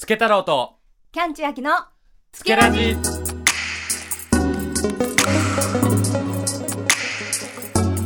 つけ太郎と。キャンチュアキのつけラジ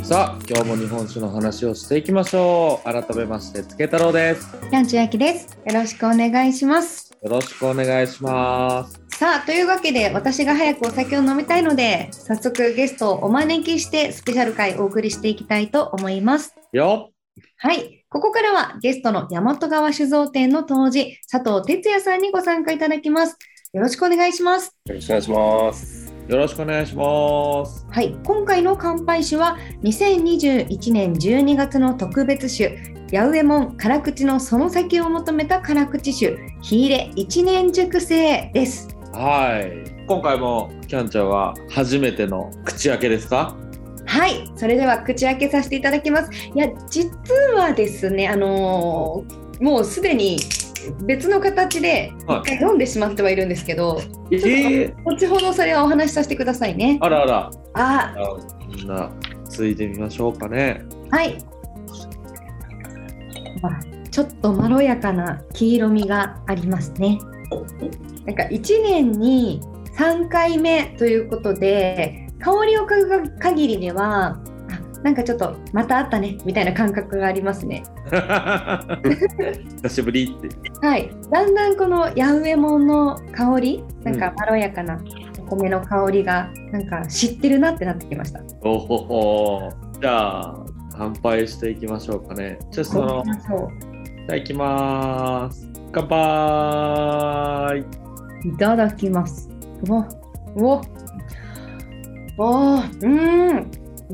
さあ今日も日本酒の話をしていきましょう。改めましてつけ太郎です。キャンチュアキです。よろしくお願いします。よろしくお願いします。さあというわけで私が早くお酒を飲みたいので早速ゲストをお招きしてスペシャル回お送りしていきたいと思います。よはいここからはゲストの大和川酒造店の当時佐藤哲也さんにご参加いただきます。よろしくお願いします。よろしくお願いします。よろしくお願いします。はい。今回の乾杯酒は2021年12月の特別酒八右衛門辛口のその先を求めた辛口酒火入れ一年熟成です。はい。今回もキャンちゃんは初めての口開けですか？はい、それでは口開けさせていただきます。いや、実はですね、あのーもうすでに別の形ではい一回飲んでしまってはいるんですけど、えー、後ほどそれはお話しさせてくださいね。あらあらあ、みんなついてみましょうかねはい。あちょっとまろやかな黄色みがありますね。なんか1年に3回目ということで香りを嗅ぐ限りではあなんかちょっとまたあったねみたいな感覚がありますね。久しぶりって。はい、だんだんこの八右衛門の香りなんかまろやかなお米の香りがなんか知ってるなってなってきました。おほほ。じゃあ乾杯していきましょうかね。じゃあそのじゃあいきます。乾杯。いただきます。うわ、うわ、おー、う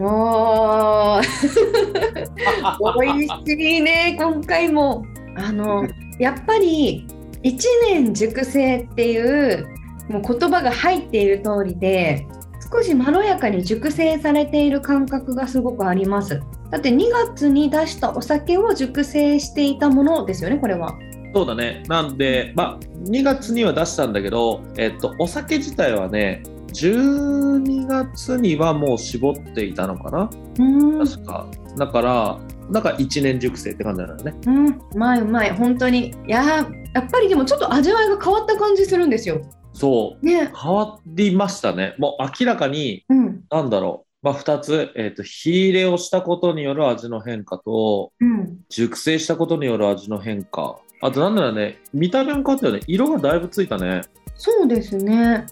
ん、おー、美味しいね、今回も。あの、やっぱり一年熟成っていうもう言葉が入っている通りで、少しまろやかに熟成されている感覚がすごくあります。だって2月に出したお酒を熟成していたものですよね、これは。そうだねなんでまあ2月には出したんだけどえっとお酒自体はね12月にはもう絞っていたのかな？うーん。確か。だからだから1年熟成って感じなんだね。うん、うまいうまい、本当に。いやーやっぱりでもちょっと味わいが変わった感じするんですよ。そう。ね。変わりましたね。もう明らかにうん、なんだろう。まあ2つ、えっと火入れをしたことによる味の変化とうん。熟成したことによる味の変化。あとなんならね見た目も変わったよね。色がだいぶついたね。そうですね。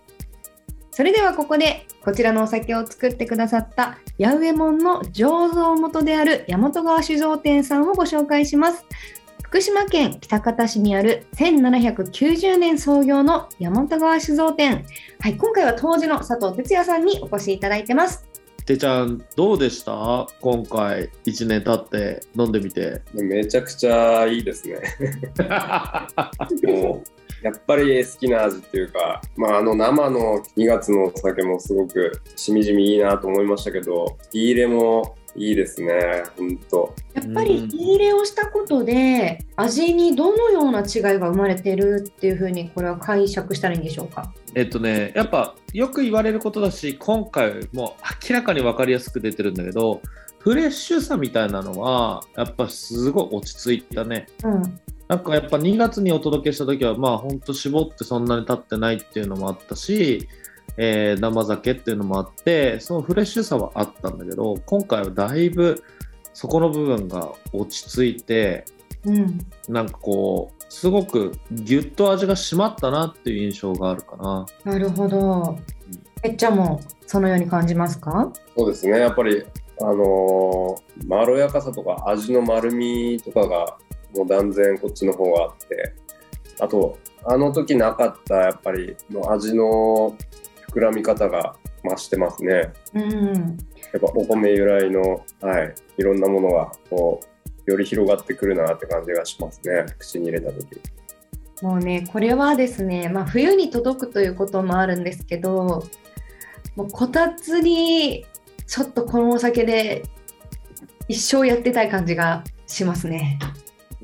それではここでこちらのお酒を作ってくださった八右衛門の醸造元である大和川酒造店さんをご紹介します。福島県喜多方市にある1790年創業の大和川酒造店。はい、今回は当時の佐藤哲也さんにお越しいただいてます。てちゃんどうでした？今回1年経って飲んでみてめちゃくちゃいいですね。もうやっぱり好きな味っていうか、まあ、あの生の2月のお酒もすごくしみじみいいなと思いましたけど、火入れもいいですね、ほんと。やっぱり火入れをしたことで味にどのような違いが生まれてるっていうふうにこれは解釈したらいいんでしょうか？えっとねやっぱよく言われることだし今回も明らかに分かりやすく出てるんだけどフレッシュさみたいなのはやっぱすごい落ち着いたねうん、なんかやっぱ2月にお届けした時はまあほんと絞ってそんなに経ってないっていうのもあったし、えー生酒っていうのもあってそのフレッシュさはあったんだけど今回はだいぶそこの部分が落ち着いてうん、なんかこうすごくギュッと味が締まったなっていう印象があるかな。なるほど。えっちゃんもそのように感じますか？そうですね、やっぱり、あのーまろやかさとか味の丸みとかがもう断然こっちの方があって、あと、あの時なかったやっぱりもう味の膨らみ方が増してますね。うん、やっぱお米由来の、はい、いろんなものがこうより広がってくるなって感じがしますね口に入れた時もうねこれはですね、まあ、冬に届くということもあるんですけどもうこたつにちょっとこのお酒で一生やってたい感じがしますね。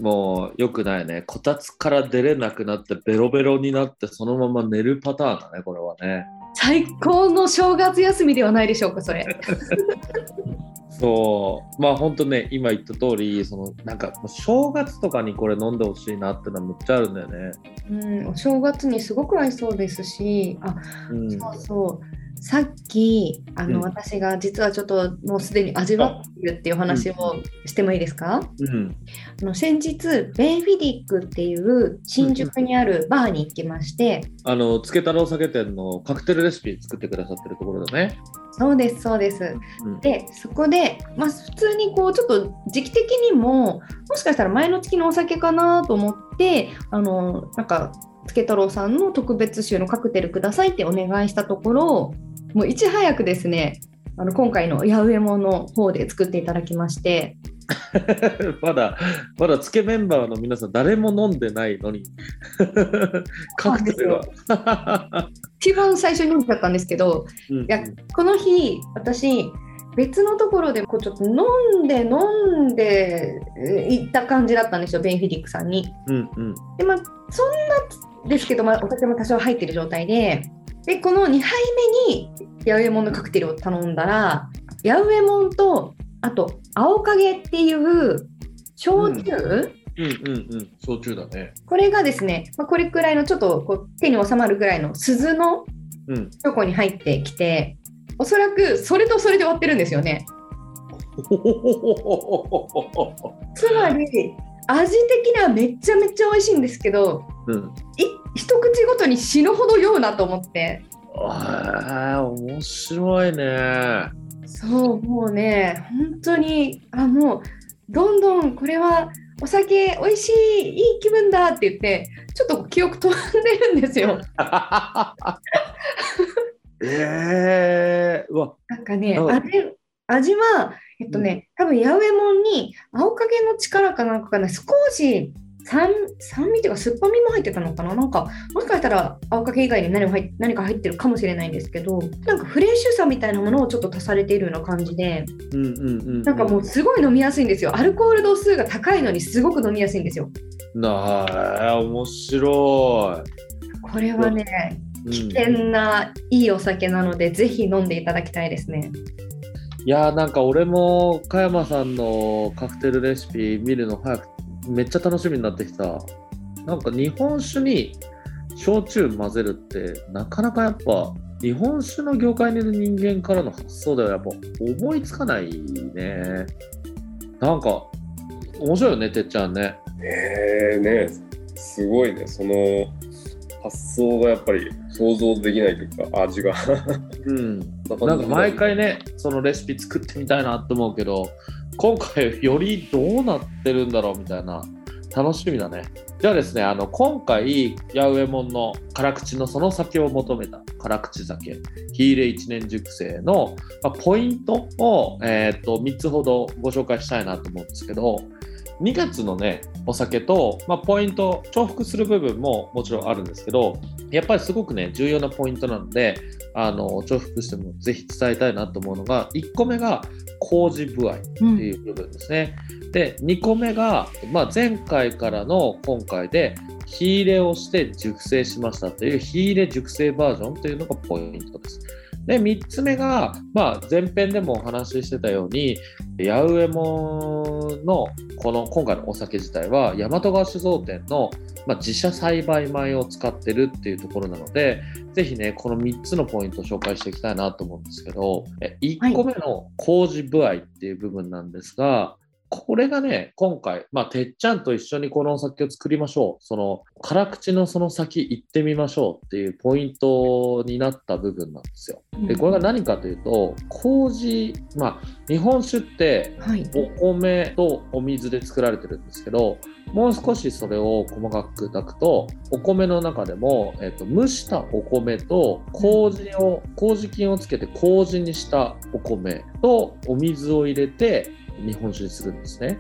もう良くないね。こたつから出れなくなってベロベロになってそのまま寝るパターンだね、これはね。最高の正月休みではないでしょうか、それ。そう。まあ本当ね今言った通りそのなんか正月とかにこれ飲んでほしいなってのはめっちゃあるんだよね。うん、お正月にすごく合いそうですし、あ、うん、そうそう。さっきあの、うん。私が実はちょっともうすでに味わっているっていう話をしてもいいですか、うん、あの先日ベンフィディックっていう新宿にあるバーに行きまして、あのつけ太郎酒店のカクテルレシピ作ってくださってるところだね。そうですそうです。うん、でそこで、まあ、普通にこうちょっと時期的にももしかしたら前の月のお酒かなと思ってあのなんかつけ太郎さんの特別酒のカクテルくださいってお願いしたところもういち早くですねあの今回の八百屋の方で作っていただきまして まだまだつけメンバーの皆さん誰も飲んでないのに。カクテルは。一番最初に飲んじゃったんですけどうんいやこの日私別のところでこうちょっと飲んで飲んでえー行った感じだったんですよベンフィディックさんに。うんうん。でまあそんなですけど、まあ、お酒も多少入ってる状態で。でこの2杯目に八百屋のカクテルを頼んだら八百屋とあと青影っていう焼酎、うんうんうん焼酎だね。これがですね、まあ、これくらいのちょっとこう手に収まるぐらいの鈴のうん。チョコに入ってきておそらくそれとそれで割ってるんですよね。つまり味的にはめっちゃめっちゃ美味しいんですけどうん。い一口ごとに死ぬほど酔うなと思ってああ面白いね。そうもうね本当にあもうどんどんこれはお酒美味しいいい気分だって言ってちょっと記憶飛んでるんですよ。ええー、うわ。なんかねうん。味味はえっとね多分八百屋もんに青影の力かなんかかな少し酸酸味っていうか酸っぱみも入ってたのかな？なんかもしかしたら青影以外に何も入っ何か入ってるかもしれないんですけどなんかフレッシュさみたいなものをちょっと足されているような感じでうんうんうん。なんかもうすごい飲みやすいんですよ。アルコール度数が高いのにすごく飲みやすいんですよ。なあ面白これはねい。危うん。険ないいお酒なのでぜひ飲んでいただきたいですね。いやーなんか俺も加山さんのカクテルレシピ見るの早くめっちゃ楽しみになってきた。なんか日本酒に焼酎混ぜるってなかなかやっぱ日本酒の業界にいる人間からの発想ではやっぱ思いつかないね。なんか面白いよねてっちゃんね。えー、ねすごいね。その発想がやっぱり想像できないというか味が。うん。なんか毎回ねそのレシピ作ってみたいなと思うけど今回よりどうなってるんだろうみたいな楽しみだね。ではですねあの今回八右衛門の辛口のその先を求めた辛口酒火入れ一年熟成の、まあ、ポイントを、えー、と3つほどご紹介したいなと思うんですけど2月のねお酒と、まあ、ポイント重複する部分ももちろんあるんですけどやっぱりすごくね重要なポイントなのであの重複してもぜひ伝えたいなと思うのが1個目が麹具合っていう部分ですね。で2個目が、まあ、前回からの今回で火入れをして熟成しましたという火入れ熟成バージョンというのがポイントです。で3つ目が、まあ、前編でもお話ししてたように八百右衛門のこの今回のお酒自体は大和川酒造店の、まあ、自社栽培米を使ってるっていうところなのでぜひねこの3つのポイントを紹介していきたいなと思うんですけどえ1個目の麹部合っていう部分なんですが、これがね、今回、まあ、てっちゃんと一緒にこのお酒を作りましょう。その、辛口のその先行ってみましょうっていうポイントになった部分なんですよ。で、これが何かというと、麹、まあ、日本酒って、はいお米とお水で作られてるんですけど、もう少しそれを細かく砕くと、お米の中でも、えっと蒸したお米と麹を、麹菌をつけて麹にしたお米とお水を入れて日本酒にするんですね。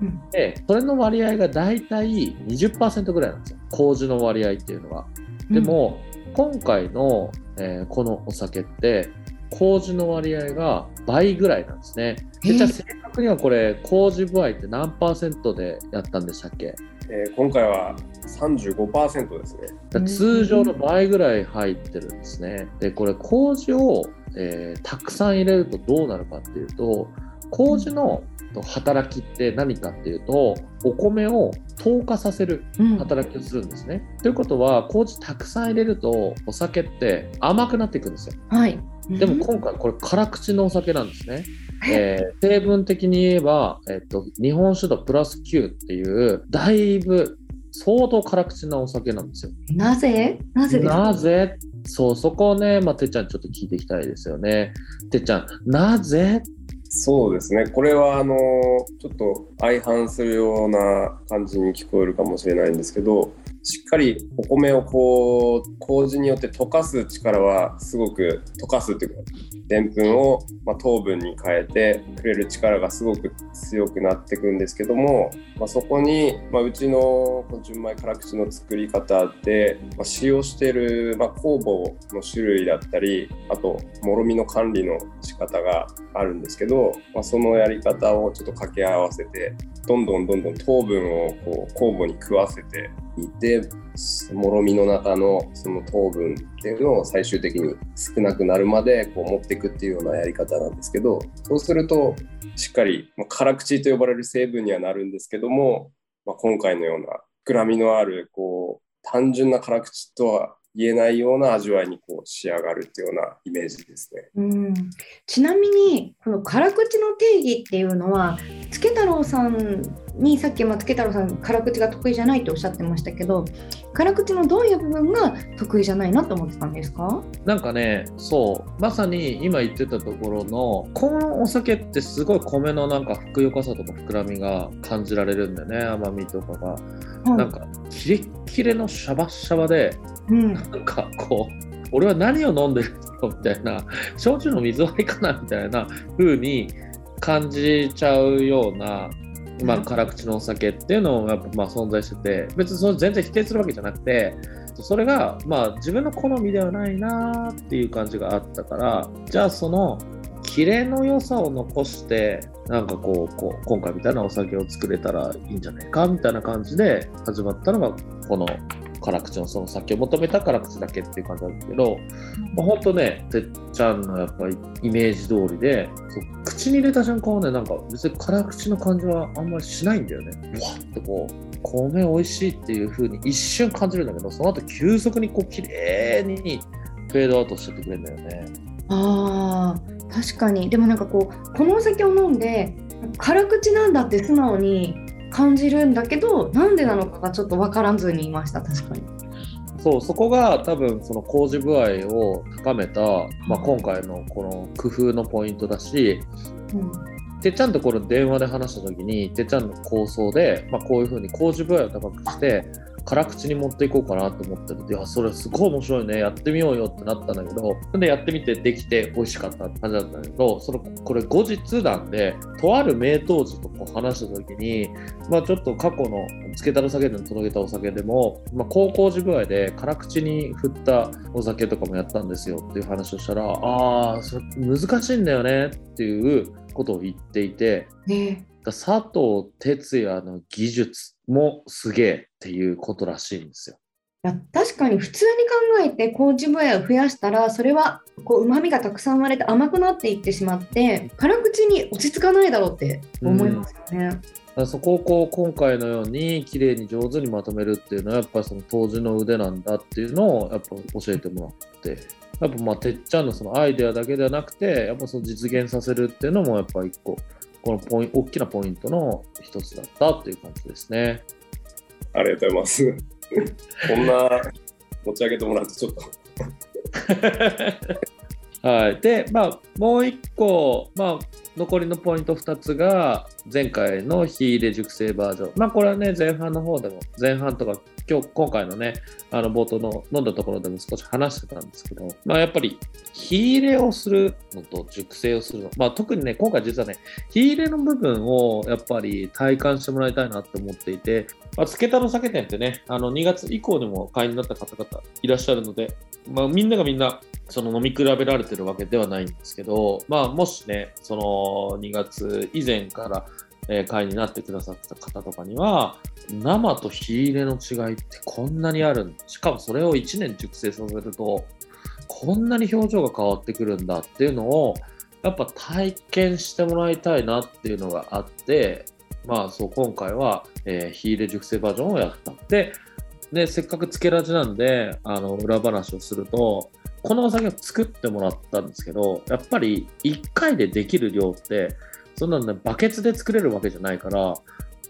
うんで、それの割合がだいたい20%ぐらいなんですよ。麹の割合っていうのは。でも、今回の、えーこのお酒って麹の割合が倍ぐらいなんですね。でじゃあ正確にはこれ麹部合って何パーセントでやったんでしたっけ？えー今回は35%ですね。だから通常の倍ぐらい入ってるんですね。で、これ、麹を、えーたくさん入れるとどうなるかっていうと、麹の働きって何かっていうと、お米を糖化させるうん働きをするんですね。ということは、麹たくさん入れると、お酒って甘くなっていくんですよ。はい。でも今回、これ、辛口のお酒なんですね。え？ー成分的に言えば、えっと、日本酒度プラス9っていう、だいぶ相当辛口なお酒なんですよ。なぜ？なぜですか？なぜ？そう、そこをね、まあ、てっちゃんちょっと聞いていきたいですよね。てっちゃん、なぜ？そうですね。これはあのちょっと相反するような感じに聞こえるかもしれないんですけど、しっかりお米をこう麹によって溶かす力はすごく溶かすっていうか、でんぷんをま糖分に変えてくれる力がすごく強くなっていくんですけども、まあ、そこに、まあ、うちのこの純米辛口の作り方で、まあ、使用している、ま、酵母の種類だったりあともろみの管理の仕方があるんですけど、まあ、そのやり方をちょっと掛け合わせてどんどんどんどん糖分をこう酵母に食わせていてもろみの中のその糖分っていうのを最終的に少なくなるまでこう持っていくっていうようなやり方なんですけどそうするとしっかりまあ辛口と呼ばれる成分にはなるんですけども、まあ、今回のような膨らみのあるこう単純な辛口とは言えないような味わいにこう仕上がるっていうようなイメージですね。うん、ちなみにこの辛口の定義っていうのはつけ太郎さんにさっきまあつけ太郎さん辛口が得意じゃないとおっしゃってましたけど辛口のどういう部分が得意じゃないなと思ってたんですか？なんかね、そう、まさに今言ってたところの、このお酒ってすごい米のなんかふくよかさとか膨らみが感じられるんだよね、甘みとかが。なんか、キレッキレのシャバッシャバで、うんなんかこう、俺は何を飲んでるんだろうみたいな、焼酎の水割りかなみたいな風に感じちゃうような、まあ、辛口のお酒っていうのもやっぱまあ存在してて、別にそれ全然否定するわけじゃなくて、それがまあ自分の好みではないなっていう感じがあったから、じゃあその、キレの良さを残して、なんかこうこう、今回みたいなお酒を作れたらいいんじゃないかみたいな感じで始まったのが、この辛口のその酒を求めた辛口だけっていう感じなんだけど、まあ、ほんとね、てっちゃんのやっぱりイメージ通りで、口に入れた瞬間はね、なんか別に辛口の感じはあんまりしないんだよね。わっとこう、米美味しいっていう風に一瞬感じるんだけど、その後急速にこう綺麗にフェードアウトしててくれるんだよね。あー確かにでもなんかこうこのお酒を飲んで辛口なんだって素直に感じるんだけどなんでなのかがちょっと分からずにいました確かに。そう、そこが多分その麹具合を高めた、まあ、今回のこの工夫のポイントだし、うんてっちゃんところ電話で話した時にてっちゃんの構想で、まあ、こういうふうに麹具合を高くして辛口に持っていこうかなと思ってるいやそれすごい面白いねやってみようよってなったんだけどでやってみてできて美味しかったって感じだったんだけどそのこれ後日談でとある名当時とこう話した時に、まあ、ちょっと過去のつけたる酒で届けたお酒でも、まあ、高校時具合で辛口に振ったお酒とかもやったんですよっていう話をしたらああそれ難しいんだよねっていうことを言っていてね。だ佐藤哲也の技術もすげえっていうことらしいんですよ。いや確かに普通に考えて麹分野を増やしたらそれはこう旨味がたくさん生まれて甘くなっていってしまって辛口に落ち着かないだろうって思いますよね。だからそこをこう今回のように綺麗に上手にまとめるっていうのはやっぱりその当時の腕なんだっていうのをやっぱ教えてもらってやっぱまあてっちゃんのそのアイデアだけではなくてやっぱその実現させるっていうのもやっぱ一個このポイン大きなポイントの一つだったっていう感じですね。ありがとうございます。こんな持ち上げてもらってちょっと はい、で、まあ、もう一個、まあ、残りのポイント2つが前回の火入れ熟成バージョン。まあ、これはね、前半の方でも、前半とか、今日、今回のね、あの冒頭の飲んだところでも少し話してたんですけど、まあ、やっぱり火入れをするのと熟成をするの、まあ、特にね、今回実はね、火入れの部分をやっぱり体感してもらいたいなって思っていて、まあ、つけたの酒店ってね、あの2月以降にも会員になった方々いらっしゃるので、まあ、みんながみんなその飲み比べられてるわけではないんですけど、まあ、もしね、その2月以前からえ会になってくださった方とかには、生と火入れの違いってこんなにあるしかもそれを1年熟成させると、こんなに表情が変わってくるんだっていうのを、やっぱ体験してもらいたいなっていうのがあって、まあそう、今回は、えー火入れ熟成バージョンをやった。で、でせっかくつけラジなんで、あの、裏話をすると、このお酒を作ってもらったんですけど、やっぱり1回でできる量って、そんなのね、バケツで作れるわけじゃないから、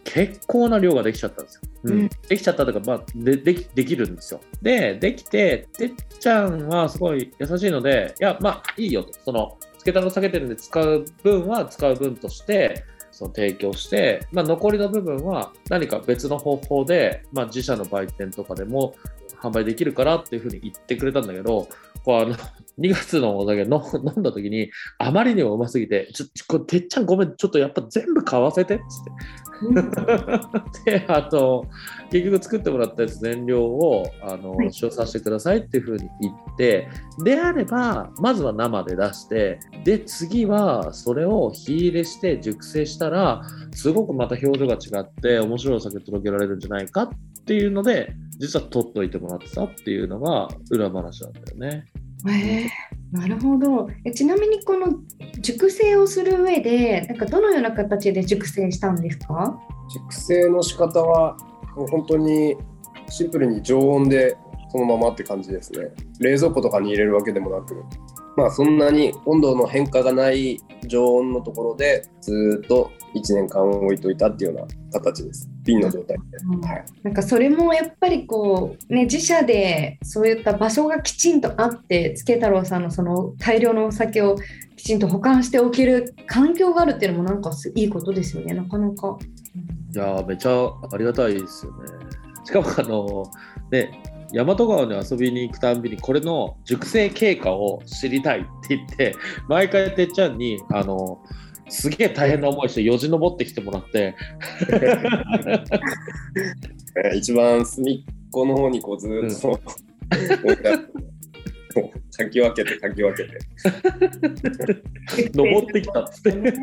結構な量ができちゃったんですよ。うんうんできちゃったとか、まあ、でできできるんですよ。で、できて、てっちゃんはすごい優しいので、いや、まあ、いいよと。その、つけたの下げてるんで使う分は使う分として、その提供して、まあ、残りの部分は何か別の方法で、まあ、自社の売店とかでも販売できるからっていうふうに言ってくれたんだけど、こうあの 2月のお酒の飲んだ時にあまりにもうますぎて、ちょ、これてっちゃんごめん、ちょっとやっぱ全部買わせてっつって。で、あと、結局作ってもらったやつ全量をあのはい使用させてくださいっていうふうに言って、であれば、まずは生で出して、で、次はそれを火入れして熟成したら、すごくまた表情が違って、面白いお酒届けられるんじゃないかっていうので、実は取っといてもらってたっていうのが裏話なんだよね。へえなるほど。えちなみにこの熟成をする上でなんかどのような形で熟成したんですか？熟成の仕方はもう本当にシンプルに常温でそのままって感じですね。冷蔵庫とかに入れるわけでもなくまあそんなに温度の変化がない常温のところでずーっと1年間置いといたっていうような形です瓶の状態で、はい、なんかそれもやっぱりこうね自社でそういった場所がきちんとあって助太郎さんのその大量のお酒をきちんと保管しておける環境があるっていうのもなんかすいいことですよねなかなか。いやーめちゃありがたいですよね。しかもあのね大和川に遊びに行くたんびにこれの熟成経過を知りたいって言って毎回てっちゃんにあのすげえ大変な思いしてよじ登ってきてもらってえー一番隅っこの方にこうずーっと、うかき分けてかき分けて登ってきたっつって。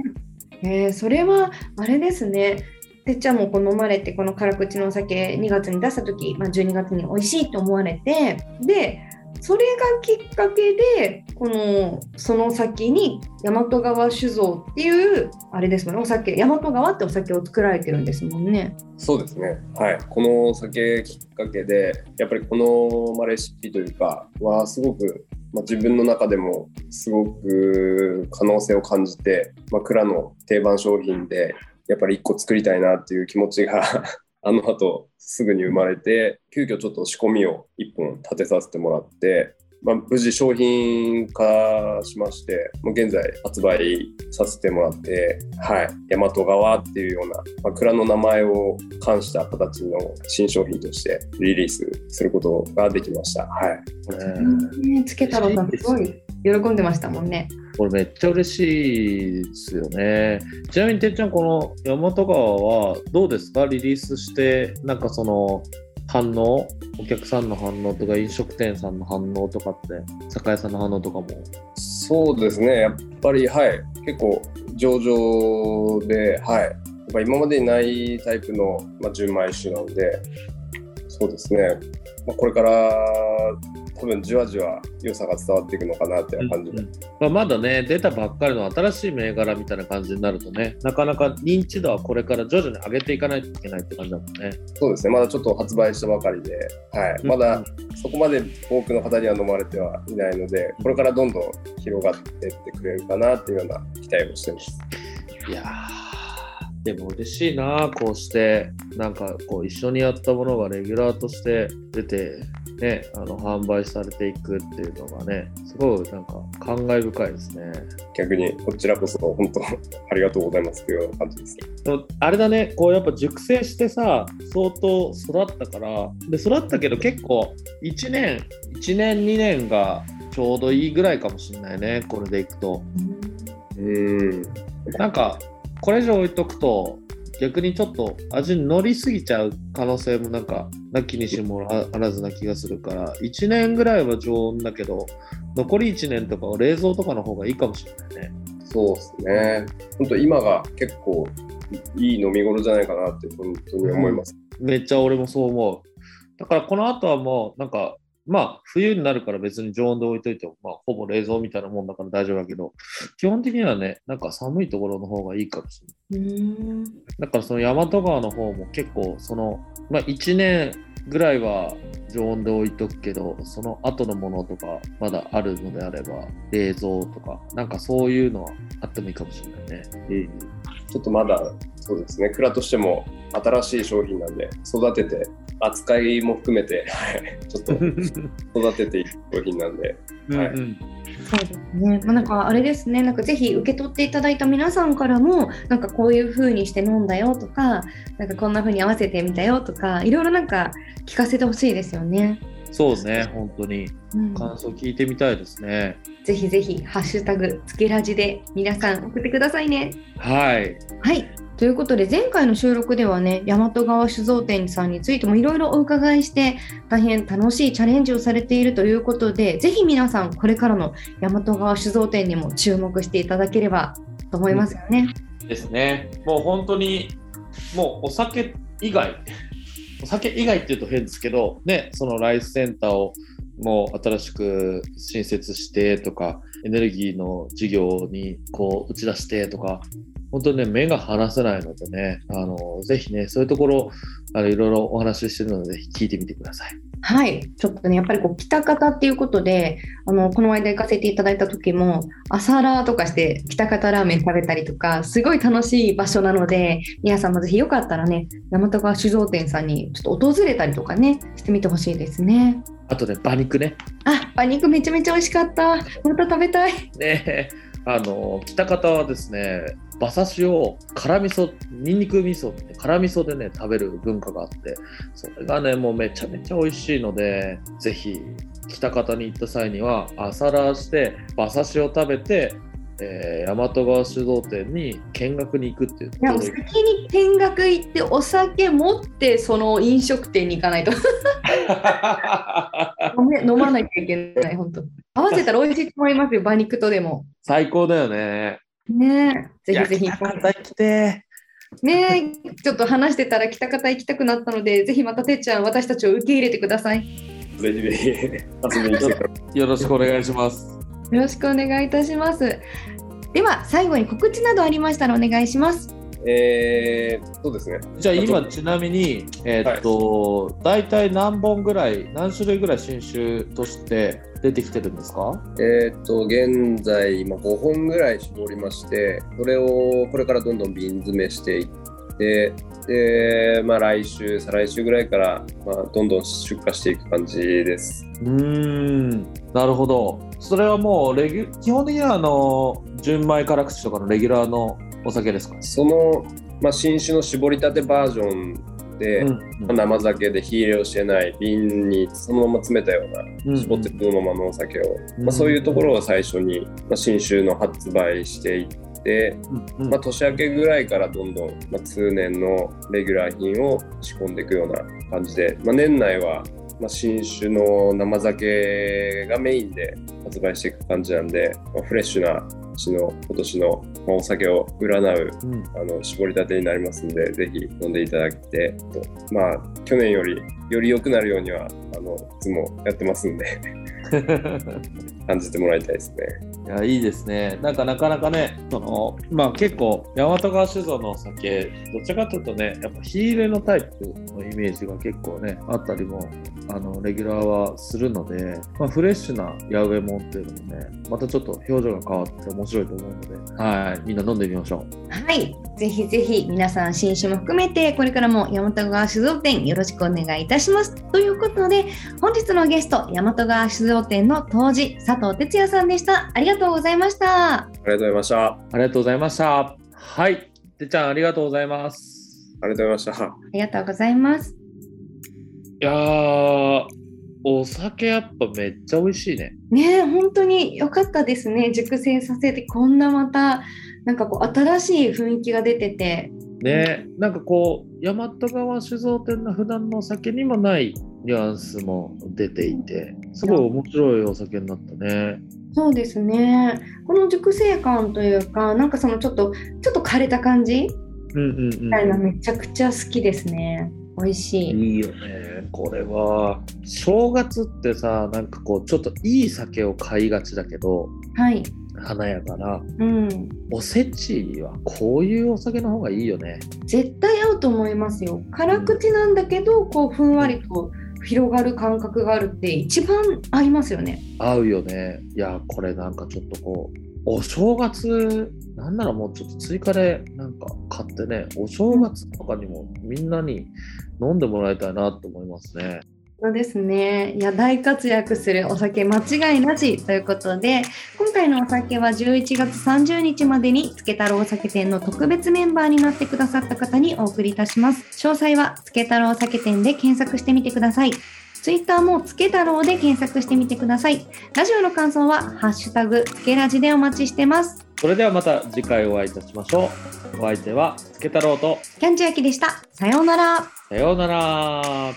えーそれはあれですね。てっちゃんもこの飲まれてこの辛口のお酒2月に出した時、まあ、12月に美味しいと思われてでそれがきっかけでこのその先に大和川酒造っていうあれですもんねお酒大和川ってお酒を作られてるんですもんね。そうですね。はい。このお酒きっかけで、やっぱりこの、レシピというかはすごく、まあ、自分の中でもすごく可能性を感じて、まあ、蔵の定番商品でやっぱり一個作りたいなっていう気持ちがあの後すぐに生まれて、急遽ちょっと仕込みを一本立てさせてもらって、まあ、無事商品化しまして、もう現在発売させてもらって、はい、大和川っていうような、まあ、蔵の名前を冠した形の新商品としてリリースすることができました。はい。ねつけ太郎さんすごい喜んでましたもんね。これめっちゃ嬉しいですよね。ちなみにてっちゃんこの大和川はどうですか？リリースしてなんかその反応お客さんの反応とか飲食店さんの反応とかって酒屋さんの反応とかも。そうですね、やっぱり、はい、結構上々で、はい、やっぱ今までにないタイプの、まあ、純米酒なので、そうですね、まあ、これから多分じわじわ良さが伝わっていくのかなっていう感じで、うんまあ、まだね出たばっかりの新しい銘柄みたいな感じになるとねなかなか認知度はこれから徐々に上げていかないといけないって感じだもんね。そうですね、まだちょっと発売したばかりで、はい、まだそこまで多くの方には飲まれてはいないので、これからどんどん広がっていってくれるかなっていうような期待をしてます。いやーでも嬉しいなこうしてなんかこう一緒にやったものがレギュラーとして出てねあの販売されていくっていうのがねすごいなんか感慨深いですね。逆にこちらこそ本当ありがとうございますというような感じです。でもあれだねこうやっぱ熟成してさ相当育ったからで育ったけど結構1年1年2年がちょうどいいぐらいかもしれないねこれでいくと。うん。なんかこれ以上置いとくと逆にちょっと味に乗りすぎちゃう可能性もなんかなきにしもあらずな気がするから1年ぐらいは常温だけど残り1年とかは冷蔵とかの方がいいかもしれないね。そうですね。本当今が結構いい飲み頃じゃないかなって本当に思います。めっちゃ俺もそう思う。だからこの後はもうなんかまあ冬になるから別に常温で置いといても、まあ、ほぼ冷蔵みたいなもんだから大丈夫だけど基本的にはねなんか寒いところの方がいいかもしれない。うんだからその大和川の方も結構その、まあ、1年ぐらいは常温で置いとくけどその後のものとかまだあるのであれば冷蔵とかなんかそういうのはあってもいいかもしれないね。うん、ちょっとまだそうですね蔵としても新しい商品なんで育てて扱いも含めてはいちょっと 育てていく商品なんではいうんうんそうですね。まあ、なんかあれですね。なんかぜひ受け取っていただいた皆さんからも、なんかこういう風にして飲んだよとか、なんかこんな風に合わせてみたよとか、いろいろなんか聞かせてほしいですよね。そうね本当にうん、感想聞いてみたいですね。ぜひぜひハッシュタグつけラジで皆さん送ってくださいね。はいはい。ということで前回の収録ではね大和川酒造店さんについてもいろいろお伺いして大変楽しいチャレンジをされているということでぜひ皆さんこれからの大和川酒造店にも注目していただければと思いますよね。ですね。もう本当に、もうお酒以外、お酒以外っていうと変ですけど、ね、そのライスセンターをもう新しく新設してとか、エネルギーの事業にこう打ち出してとか、本当にね、目が離せないのでね、あのぜひね、そういうところ、あのいろいろお話ししてるので、ぜひ聞いてみてください。はい、ちょっとね、やっぱりこう、北方っていうことで、あの、この間行かせていただいた時も、朝ラーとかして、北方ラーメン食べたりとか、すごい楽しい場所なので、皆さんもぜひよかったらね、大和川酒造店さんにちょっと訪れたりとかね、してみてほしいですね。あとね、馬肉ね。あ、馬肉めちゃめちゃ美味しかった。また食べたい。ねあの北方はですね馬刺しを辛味噌にんにく味噌って辛味噌でね食べる文化があってそれがねもうめちゃめちゃ美味しいのでぜひ北方に行った際には朝ラーして馬刺しを食べて、えー大和川酒造店に見学に行くっていういや、先に見学行って、お酒持って、その飲食店に行かないと。飲め飲まなきゃいけない、本当。合わせたら美味しいと思いますよ、馬肉とでも。最高だよねねえ、ぜひぜひ。いや北方行きてねえ、ちょっと話してたら北方行きたくなったので、ぜひまたてっちゃん、私たちを受け入れてください。ぜひぜひ遊びに来てください。ーよろしくお願いしますよろしくお願いいたします。では、最後に告知などありましたらお願いします。えー、そうですね。じゃあ今ちなみに、えーっと、大体何本ぐらい、何種類ぐらい新酒として出てきてるんですか？えーっと、現在、今5本ぐらい絞りまして、それをこれからどんどん瓶詰めしていって、で、まあ来週、再来週ぐらいから、まあ、どんどん出荷していく感じです。うーん、なるほど。それはもうレギュ、基本的にはあの、純米辛口とかのレギュラーのお酒ですか？その、まあ、新酒の絞りたてバージョンで、うんまあ生酒で火入れをしてない瓶にそのまま詰めたよううんな絞ってそのままのお酒を、うん。まあ、そういうところを最初に、まあ、新酒の発売していって、うんうん。まあ、年明けぐらいからどんどん、まあ、通年のレギュラー品を仕込んでいくような感じで、まあ、年内は、まあ、新酒の生酒がメインで発売していく感じなんで、まあ、フレッシュなうちの今年のまあお酒を占ううんあの絞りたてになりますんで、ぜひ飲んでいただきて、とまあ、去年よりより良くなるようには、あのいつもやってますんで、感じてもらいたいですね。いや、いいですね。なんかなかなかね、その、まあ結構、大和川酒造のお酒、どちらかというとね、やっぱ火入れのタイプのイメージが結構ね、あったりも、あの、レギュラーはするので、まあフレッシュな八百もっていうのもね、またちょっと表情が変わって面白いと思うので、はい、みんな飲んでみましょう。はい、ぜひぜひ皆さん新酒も含めてこれからも大和川酒造店よろしくお願いいたします。ということで本日のゲスト大和川酒造店の当時佐藤哲也さんでした。ありがとうございました。ありがとうございました。あありがとうございました。はい、てっちゃんありがとうございます。りがとうございました。ありがとうございます。いやー、お酒やっぱめっちゃ美味しいね。ねえ本当に良かったですね。熟成させてこんなまたなんかこう新しい雰囲気が出てて。ね、なんかこう大和川酒造店の普段のお酒にもないニュアンスも出ていてすごい面白いお酒になったね。そうですね。この熟成感というか、なんかそのちょっとちょっと枯れた感じうんうんうんみたいなめちゃくちゃ好きですね。美味しい。いいよねこれは正月ってさなんかこうちょっといい酒を買いがちだけどはい。華やかなうん。おせちはこういうお酒の方がいいよね絶対合うと思いますよ。辛口なんだけど、こうふんわりと広がる感覚があるって一番合いますよね。合うよねいやこれなんかちょっとこうお正月なんならもうちょっと追加でなんか買ってねお正月とかにもみんなに飲んでもらいたいなと思いますねそうですね。いや、大活躍するお酒間違いなしということで、今回のお酒は11月30日までに、つけ太郎お酒店の特別メンバーになってくださった方にお送りいたします。詳細は、つけ太郎お酒店で検索してみてください。ツイッターもつけ太郎で検索してみてください。ラジオの感想は、ハッシュタグ、つけラジでお待ちしてます。それではまた次回お会いいたしましょうお相手はつけ太郎とキャンチ焼きでした。さようなら。さようなら